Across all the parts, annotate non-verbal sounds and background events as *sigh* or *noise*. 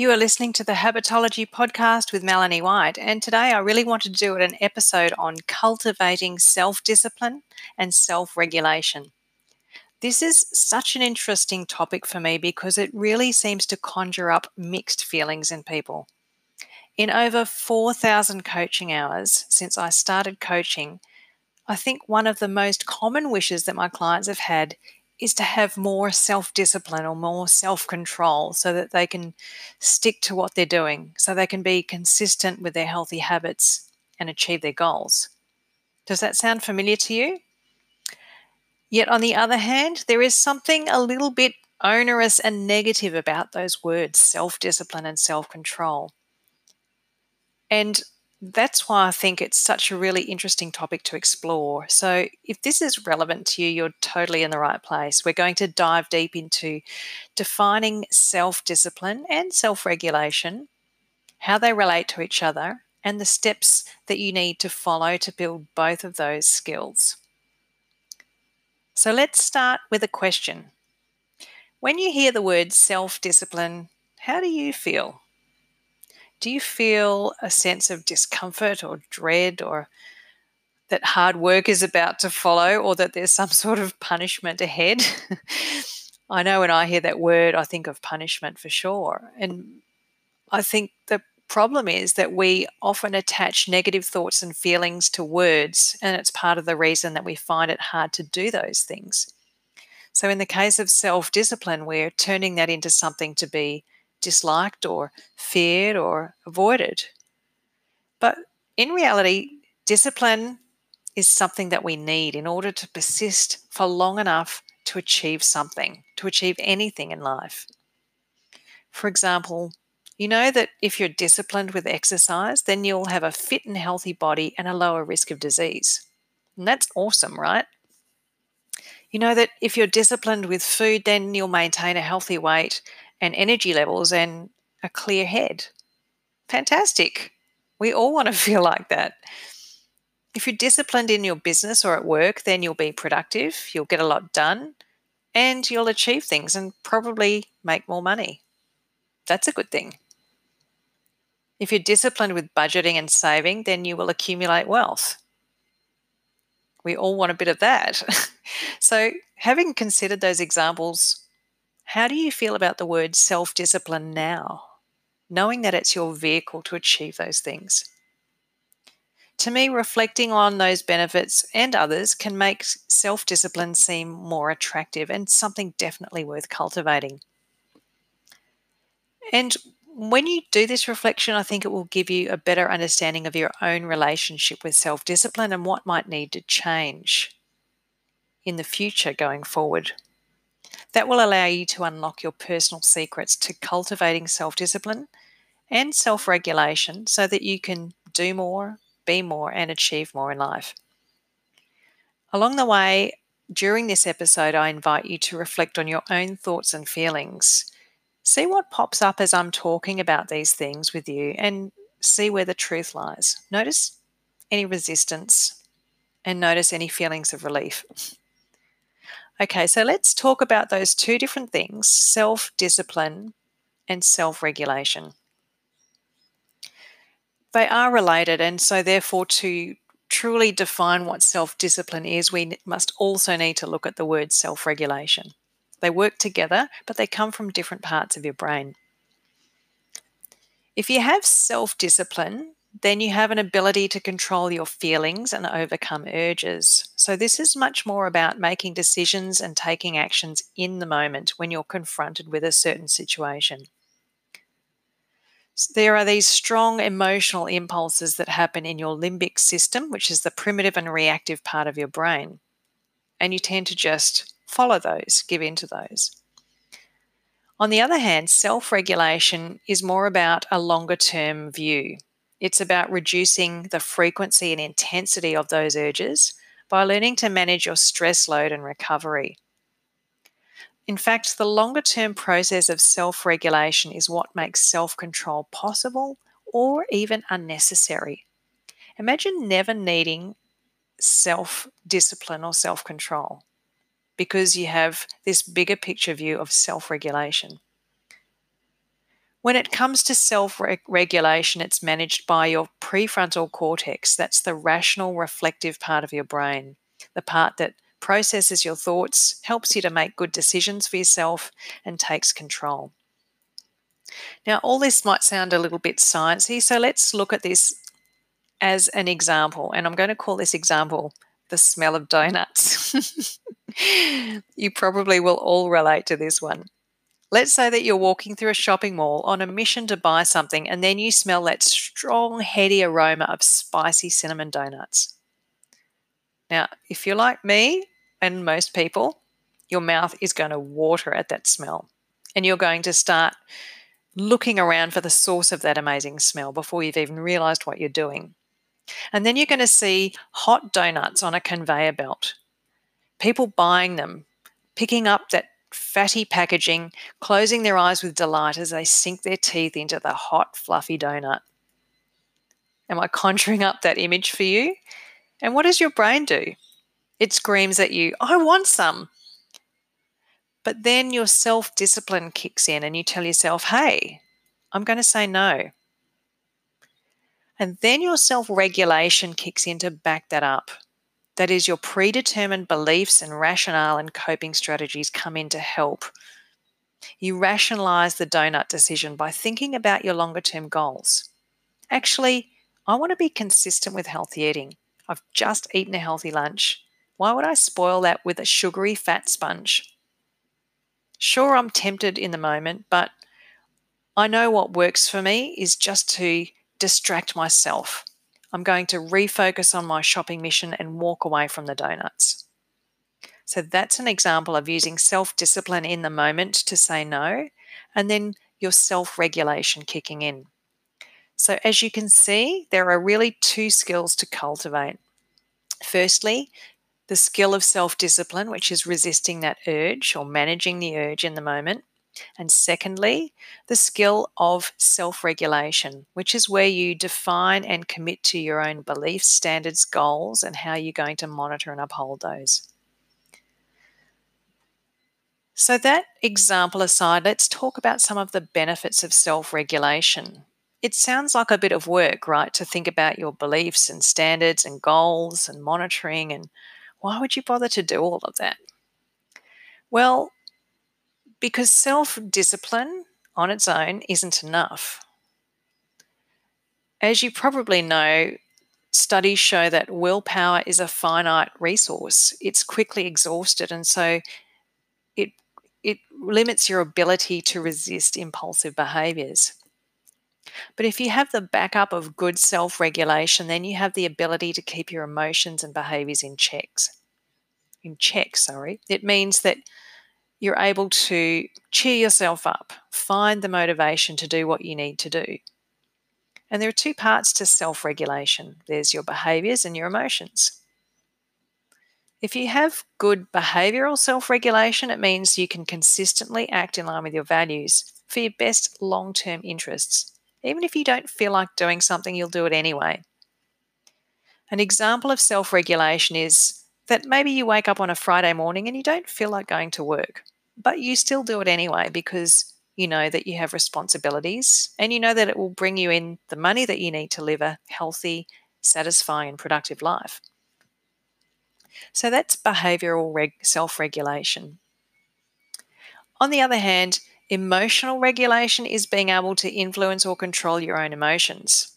You are listening to the Habitology podcast with Melanie White, and today I really wanted to do an episode on cultivating self discipline and self regulation. This is such an interesting topic for me because it really seems to conjure up mixed feelings in people. In over 4,000 coaching hours since I started coaching, I think one of the most common wishes that my clients have had is to have more self discipline or more self control so that they can stick to what they're doing, so they can be consistent with their healthy habits and achieve their goals. Does that sound familiar to you? Yet, on the other hand, there is something a little bit onerous and negative about those words self discipline and self control. And that's why I think it's such a really interesting topic to explore. So, if this is relevant to you, you're totally in the right place. We're going to dive deep into defining self discipline and self regulation, how they relate to each other, and the steps that you need to follow to build both of those skills. So, let's start with a question. When you hear the word self discipline, how do you feel? Do you feel a sense of discomfort or dread or that hard work is about to follow or that there's some *laughs* sort of punishment ahead? *laughs* I know when I hear that word, I think of punishment for sure. And I think the problem is that we often attach negative thoughts and feelings to words, and it's part of the reason that we find it hard to do those things. So, in the case of self discipline, we're turning that into something to be disliked or feared or avoided. But in reality, discipline is something that we need in order to persist for long enough to achieve something, to achieve anything in life. For example, you know that if you're disciplined with exercise, then you'll have a fit and healthy body and a lower risk of disease. And that's awesome, right? You know that if you're disciplined with food, then you'll maintain a healthy weight and energy levels and a clear head. Fantastic. We all want to *laughs* feel like that. If you're disciplined in your business or at work, then you'll be productive, you'll get a lot done, and you'll achieve things and probably make more money. That's a good thing. If you're disciplined with budgeting and saving, then you will accumulate wealth. We all want a bit of that. *laughs* so, having considered those examples, how do you feel about the word self discipline now, knowing that it's your vehicle to achieve those things? To me, reflecting on those benefits and others can make self discipline seem more attractive and something definitely worth cultivating. And when you do this reflection, I think it will give you a better understanding of your own relationship with self discipline and what might need to change in the future going forward. That will allow you to unlock your personal secrets to cultivating self discipline and self regulation so that you can do more, be more, and achieve more in life. Along the way, during this episode, I invite you to reflect on your own thoughts and feelings. See what pops up as I'm talking about these things with you and see where the truth lies. Notice any resistance and notice any feelings of relief. *laughs* Okay, so let's talk about those two different things self discipline and self regulation. They are related, and so therefore, to truly define what self discipline is, we must also need to look at the word self regulation. They work together, but they come from different parts of your brain. If you have self discipline, then you have an ability to control your feelings and overcome urges. So, this is much more about making decisions and taking actions in the moment when you're confronted with a certain situation. There are these strong emotional impulses that happen in your limbic system, which is the primitive and reactive part of your brain. And you tend to just follow those, give in to those. On the other hand, self regulation is more about a longer term view. It's about reducing the frequency and intensity of those urges by learning to manage your stress load and recovery. In fact, the longer term process of self regulation is what makes self control possible or even unnecessary. Imagine never needing self discipline or self control because you have this bigger picture view of self regulation. When it comes to self regulation, it's managed by your prefrontal cortex. That's the rational, reflective part of your brain, the part that processes your thoughts, helps you to make good decisions for yourself, and takes control. Now, all this might sound a little bit sciencey, so let's look at this as an example, and I'm going to call this example the smell of donuts. *laughs* you probably will all relate to this one. Let's say that you're walking through a shopping mall on a mission to buy something, and then you smell that strong, heady aroma of spicy cinnamon donuts. Now, if you're like me and most people, your mouth is going to water at that smell, and you're going to start looking around for the source of that amazing smell before you've even realized what you're doing. And then you're going to see hot donuts on a conveyor belt, people buying them, picking up that fatty packaging, closing their eyes with delight as they sink their teeth into the hot, fluffy donut. Am I conjuring up that image for you? And what does your brain do? It screams at you, I want some. But then your self discipline kicks in and you tell yourself, hey, I'm going to say no. And then your self regulation kicks in to back that up. That is, your predetermined beliefs and rationale and coping strategies come in to help. You rationalize the donut decision by thinking about your longer term goals. Actually, I want to be consistent with healthy eating. I've just eaten a healthy lunch. Why would I spoil that with a sugary fat sponge? Sure, I'm tempted in the moment, but I know what works for me is just to distract myself. I'm going to refocus on my shopping mission and walk away from the donuts. So that's an example of using self discipline in the moment to say no, and then your self regulation kicking in. So, as you can see, there are really two skills to cultivate. Firstly, the skill of self discipline, which is resisting that urge or managing the urge in the moment. And secondly, the skill of self regulation, which is where you define and commit to your own beliefs, standards, goals, and how you're going to monitor and uphold those. So, that example aside, let's talk about some of the benefits of self regulation. It sounds like a bit of work, right, to think about your beliefs and standards and goals and monitoring. And why would you bother to do all of that? Well, because self discipline on its own isn't enough. As you probably know, studies show that willpower is a finite resource. It's quickly exhausted, and so it, it limits your ability to resist impulsive behaviors. But if you have the backup of good self regulation, then you have the ability to keep your emotions and behaviors in checks. In check, sorry. It means that you're able to cheer yourself up, find the motivation to do what you need to do. And there are two parts to self regulation there's your behaviors and your emotions. If you have good behavioral self regulation, it means you can consistently act in line with your values for your best long term interests. Even if you don't feel like doing something, you'll do it anyway. An example of self regulation is that maybe you wake up on a Friday morning and you don't feel like going to work, but you still do it anyway because you know that you have responsibilities and you know that it will bring you in the money that you need to live a healthy, satisfying, and productive life. So that's behavioral reg- self regulation. On the other hand, emotional regulation is being able to influence or control your own emotions.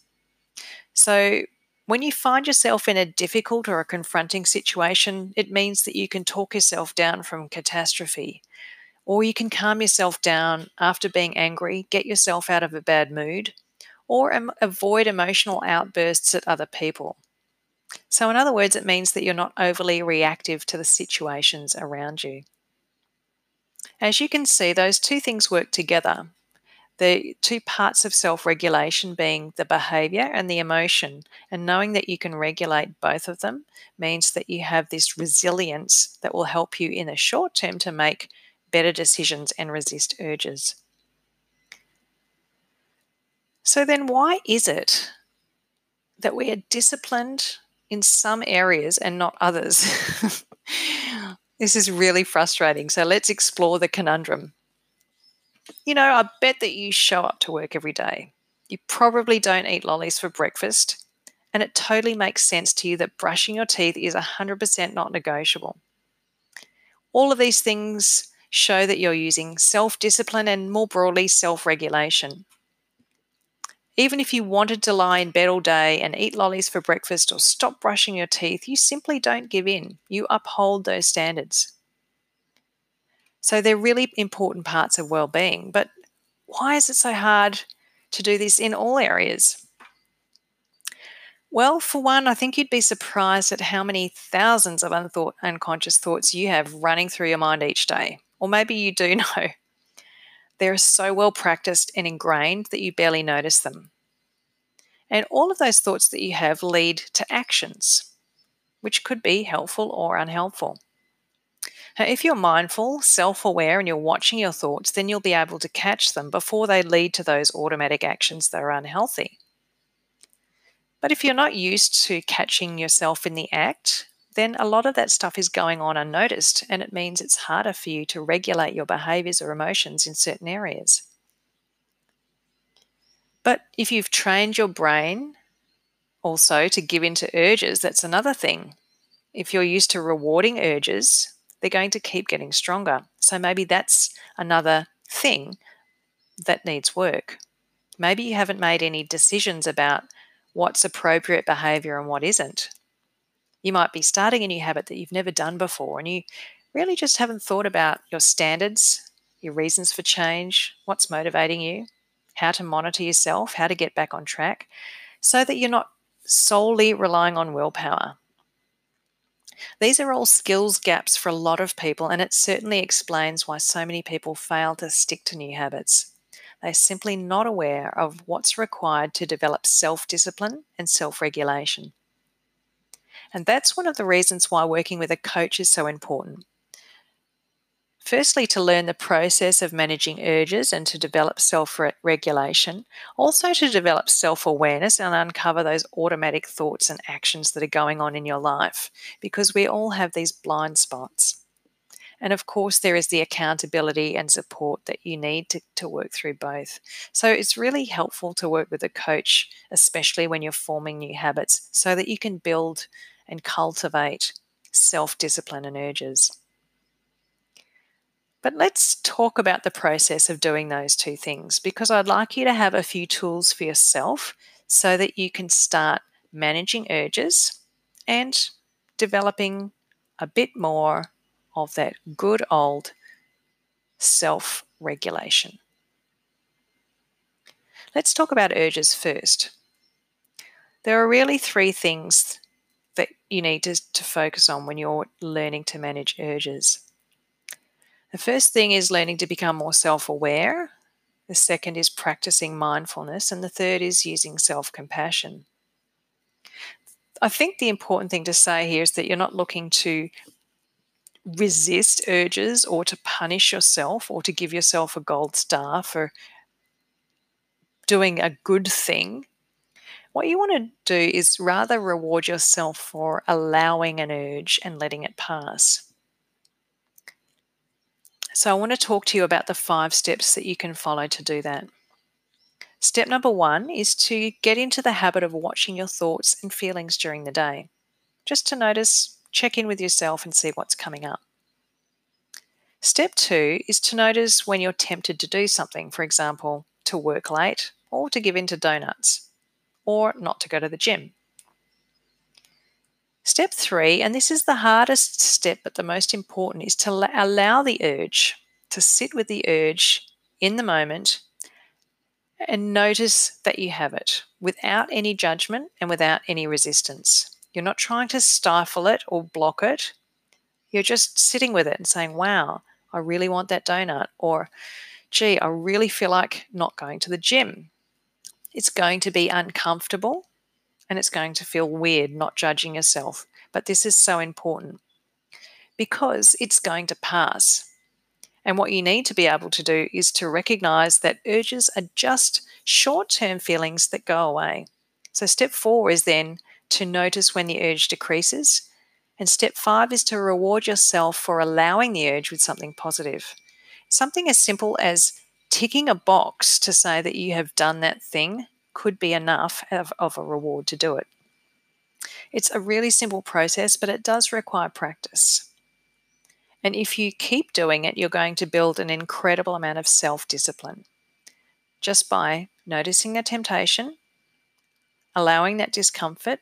So, when you find yourself in a difficult or a confronting situation, it means that you can talk yourself down from catastrophe, or you can calm yourself down after being angry, get yourself out of a bad mood, or avoid emotional outbursts at other people. So, in other words, it means that you're not overly reactive to the situations around you. As you can see, those two things work together the two parts of self regulation being the behavior and the emotion. And knowing that you can regulate both of them means that you have this resilience that will help you in the short term to make better decisions and resist urges. So, then why is it that we are disciplined in some areas and not others? *laughs* this is really frustrating. So, let's explore the conundrum. You know, I bet that you show up to work every day. You probably don't eat lollies for breakfast, and it totally makes sense to you that brushing your teeth is 100% not negotiable. All of these things show that you're using self discipline and more broadly self regulation. Even if you wanted to lie in bed all day and eat lollies for breakfast or stop brushing your teeth, you simply don't give in. You uphold those standards. So they're really important parts of well-being, but why is it so hard to do this in all areas? Well, for one, I think you'd be surprised at how many thousands of unthought, unconscious thoughts you have running through your mind each day. Or maybe you do *laughs* know. They're so well practiced and ingrained that you barely notice them. And all of those thoughts that you have lead to actions, which could be helpful or unhelpful. If you're mindful, self aware, and you're watching your thoughts, then you'll be able to catch them before they lead to those automatic actions that are unhealthy. But if you're not used to catching yourself in the act, then a lot of that stuff is going on unnoticed, and it means it's harder for you to regulate your behaviors or emotions in certain areas. But if you've trained your brain also to give in to urges, that's another thing. If you're used to rewarding urges, they're going to keep getting stronger. So maybe that's another thing that needs work. Maybe you haven't made any decisions about what's appropriate behavior and what isn't. You might be starting a new habit that you've never done before, and you really just haven't thought about your standards, your reasons for change, what's motivating you, how to monitor yourself, how to get back on track, so that you're not solely relying on willpower. These are all skills gaps for a lot of people, and it certainly explains why so many people fail to stick to new habits. They're simply not aware of what's required to develop self discipline and self regulation. And that's one of the reasons why working with a coach is so important. Firstly, to learn the process of managing urges and to develop self regulation. Also, to develop self awareness and uncover those automatic thoughts and actions that are going on in your life, because we all have these blind spots. And of course, there is the accountability and support that you need to, to work through both. So it's really helpful to work with a coach, especially when you're forming new habits, so that you can build and cultivate self discipline and urges. But let's talk about the process of doing those two things because I'd like you to have a few tools for yourself so that you can start managing urges and developing a bit more of that good old self regulation. Let's talk about urges first. There are really three things that you need to, to focus on when you're learning to manage urges. The first thing is learning to become more self aware. The second is practicing mindfulness. And the third is using self compassion. I think the important thing to say here is that you're not looking to resist urges or to punish yourself or to give yourself a gold star for doing a good thing. What you want to do is rather reward yourself for allowing an urge and letting it pass. So, I want to talk to you about the five steps that you can follow to do that. Step number one is to get into the habit of watching your thoughts and feelings during the day. Just to notice, check in with yourself and see what's coming up. Step two is to notice when you're tempted to do something, for example, to work late or to give in to donuts or not to go to the gym. Step three, and this is the hardest step but the most important, is to allow the urge, to sit with the urge in the moment and notice that you have it without any judgment and without any resistance. You're not trying to stifle it or block it. You're just sitting with it and saying, wow, I really want that donut. Or, gee, I really feel like not going to the gym. It's going to be uncomfortable and it's going to feel weird not judging yourself. But this is so important because it's going to pass. And what you need to be able to do is to recognize that urges are just short term feelings that go away. So, step four is then to notice when the urge decreases. And step five is to reward yourself for allowing the urge with something positive. Something as simple as ticking a box to say that you have done that thing could be enough of, of a reward to do it. It's a really simple process, but it does require practice. And if you keep doing it, you're going to build an incredible amount of self discipline just by noticing a temptation, allowing that discomfort,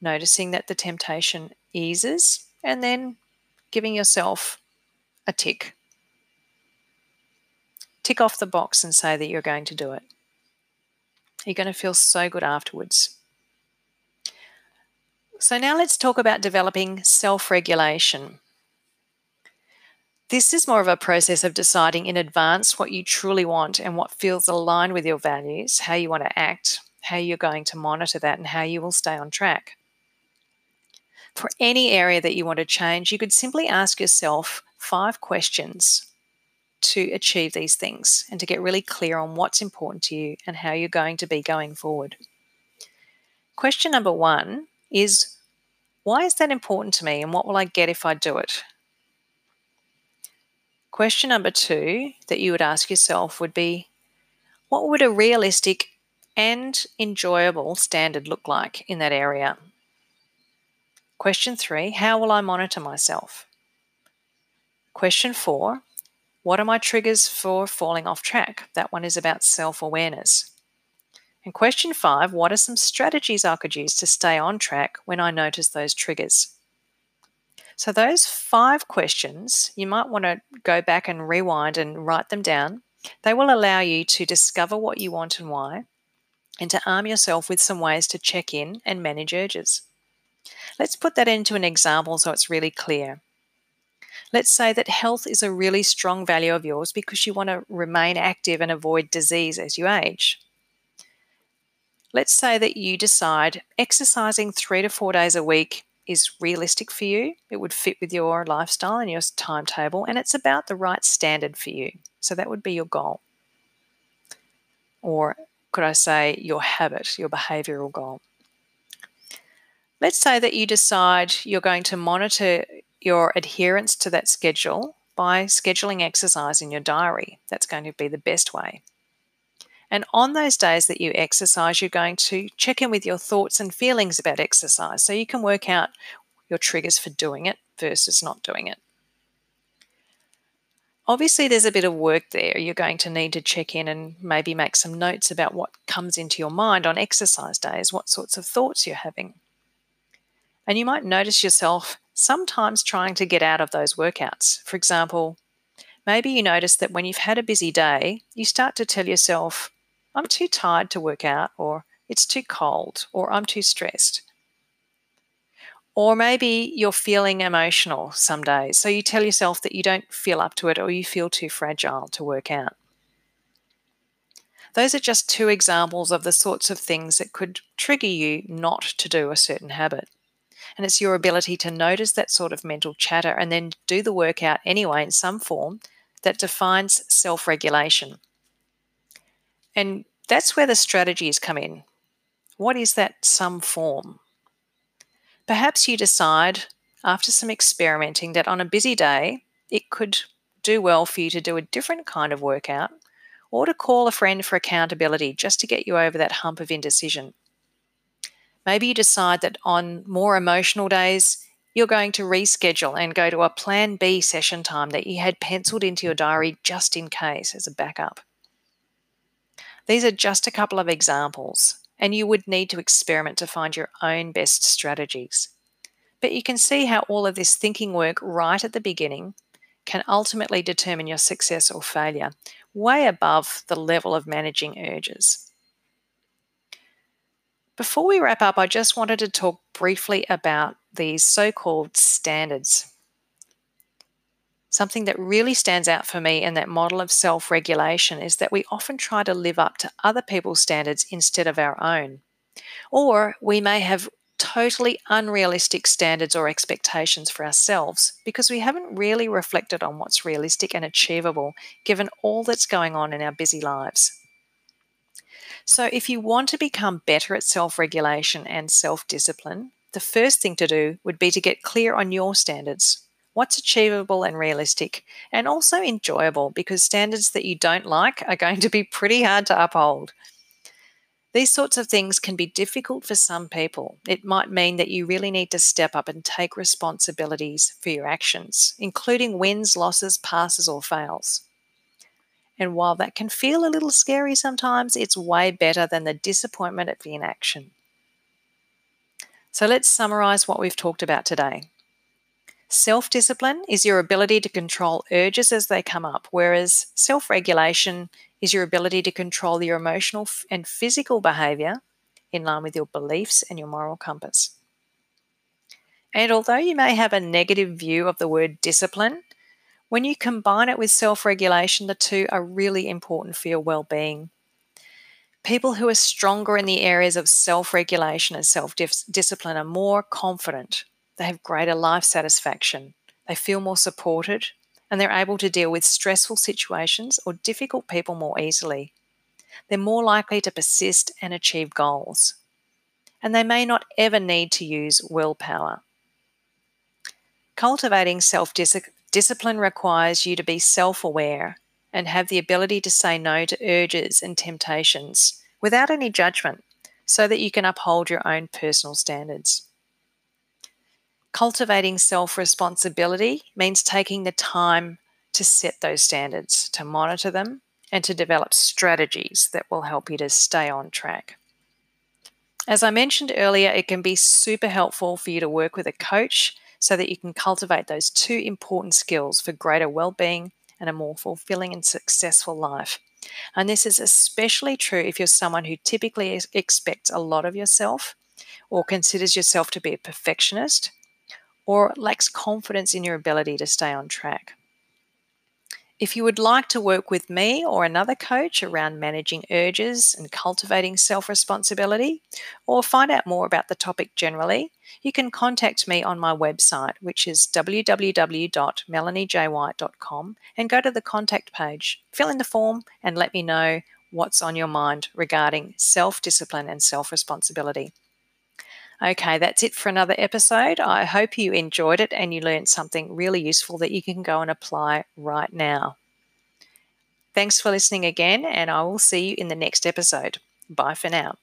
noticing that the temptation eases, and then giving yourself a tick. Tick off the box and say that you're going to do it. You're going to feel so good afterwards. So, now let's talk about developing self regulation. This is more of a process of deciding in advance what you truly want and what feels aligned with your values, how you want to act, how you're going to monitor that, and how you will stay on track. For any area that you want to change, you could simply ask yourself five questions to achieve these things and to get really clear on what's important to you and how you're going to be going forward. Question number one is Why is that important to me and what will I get if I do it? Question number two that you would ask yourself would be what would a realistic and enjoyable standard look like in that area? Question three how will I monitor myself? Question four what are my triggers for falling off track? That one is about self awareness. And question five what are some strategies I could use to stay on track when I notice those triggers? So, those five questions, you might want to go back and rewind and write them down. They will allow you to discover what you want and why, and to arm yourself with some ways to check in and manage urges. Let's put that into an example so it's really clear. Let's say that health is a really strong value of yours because you want to remain active and avoid disease as you age. Let's say that you decide exercising three to four days a week is realistic for you, it would fit with your lifestyle and your timetable, and it's about the right standard for you. So that would be your goal. Or could I say your habit, your behavioral goal? Let's say that you decide you're going to monitor your adherence to that schedule by scheduling exercise in your diary. That's going to be the best way. And on those days that you exercise, you're going to check in with your thoughts and feelings about exercise so you can work out your triggers for doing it versus not doing it. Obviously, there's a bit of work there. You're going to need to check in and maybe make some notes about what comes into your mind on exercise days, what sorts of thoughts you're having. And you might notice yourself sometimes trying to get out of those workouts. For example, maybe you notice that when you've had a busy day, you start to tell yourself, I'm too tired to work out, or it's too cold, or I'm too stressed. Or maybe you're feeling emotional some days, so you tell yourself that you don't feel up to it or you feel too fragile to work out. Those are just two examples of the sorts of things that could trigger you not to do a certain habit. And it's your ability to notice that sort of mental chatter and then do the workout anyway in some form that defines self regulation. And that's where the strategies come in. What is that some form? Perhaps you decide after some experimenting that on a busy day, it could do well for you to do a different kind of workout or to call a friend for accountability just to get you over that hump of indecision. Maybe you decide that on more emotional days, you're going to reschedule and go to a plan B session time that you had penciled into your diary just in case as a backup. These are just a couple of examples, and you would need to experiment to find your own best strategies. But you can see how all of this thinking work right at the beginning can ultimately determine your success or failure, way above the level of managing urges. Before we wrap up, I just wanted to talk briefly about these so called standards. Something that really stands out for me in that model of self regulation is that we often try to live up to other people's standards instead of our own. Or we may have totally unrealistic standards or expectations for ourselves because we haven't really reflected on what's realistic and achievable given all that's going on in our busy lives. So, if you want to become better at self regulation and self discipline, the first thing to do would be to get clear on your standards what's achievable and realistic, and also enjoyable because standards that you don't like are going to be pretty hard to uphold. These sorts of things can be difficult for some people. It might mean that you really need to step up and take responsibilities for your actions, including wins, losses, passes, or fails. And while that can feel a little scary sometimes, it's way better than the disappointment of inaction. So let's summarize what we've talked about today. Self discipline is your ability to control urges as they come up, whereas self regulation is your ability to control your emotional and physical behavior in line with your beliefs and your moral compass. And although you may have a negative view of the word discipline, when you combine it with self regulation, the two are really important for your well being. People who are stronger in the areas of self regulation and self discipline are more confident. They have greater life satisfaction. They feel more supported and they're able to deal with stressful situations or difficult people more easily. They're more likely to persist and achieve goals. And they may not ever need to use willpower. Cultivating self discipline requires you to be self aware and have the ability to say no to urges and temptations without any judgment so that you can uphold your own personal standards. Cultivating self responsibility means taking the time to set those standards, to monitor them, and to develop strategies that will help you to stay on track. As I mentioned earlier, it can be super helpful for you to work with a coach so that you can cultivate those two important skills for greater well-being and a more fulfilling and successful life. And this is especially true if you're someone who typically expects a lot of yourself or considers yourself to be a perfectionist or lacks confidence in your ability to stay on track. If you would like to work with me or another coach around managing urges and cultivating self responsibility, or find out more about the topic generally, you can contact me on my website, which is www.melaniejwhite.com, and go to the contact page, fill in the form, and let me know what's on your mind regarding self discipline and self responsibility. Okay, that's it for another episode. I hope you enjoyed it and you learned something really useful that you can go and apply right now. Thanks for listening again, and I will see you in the next episode. Bye for now.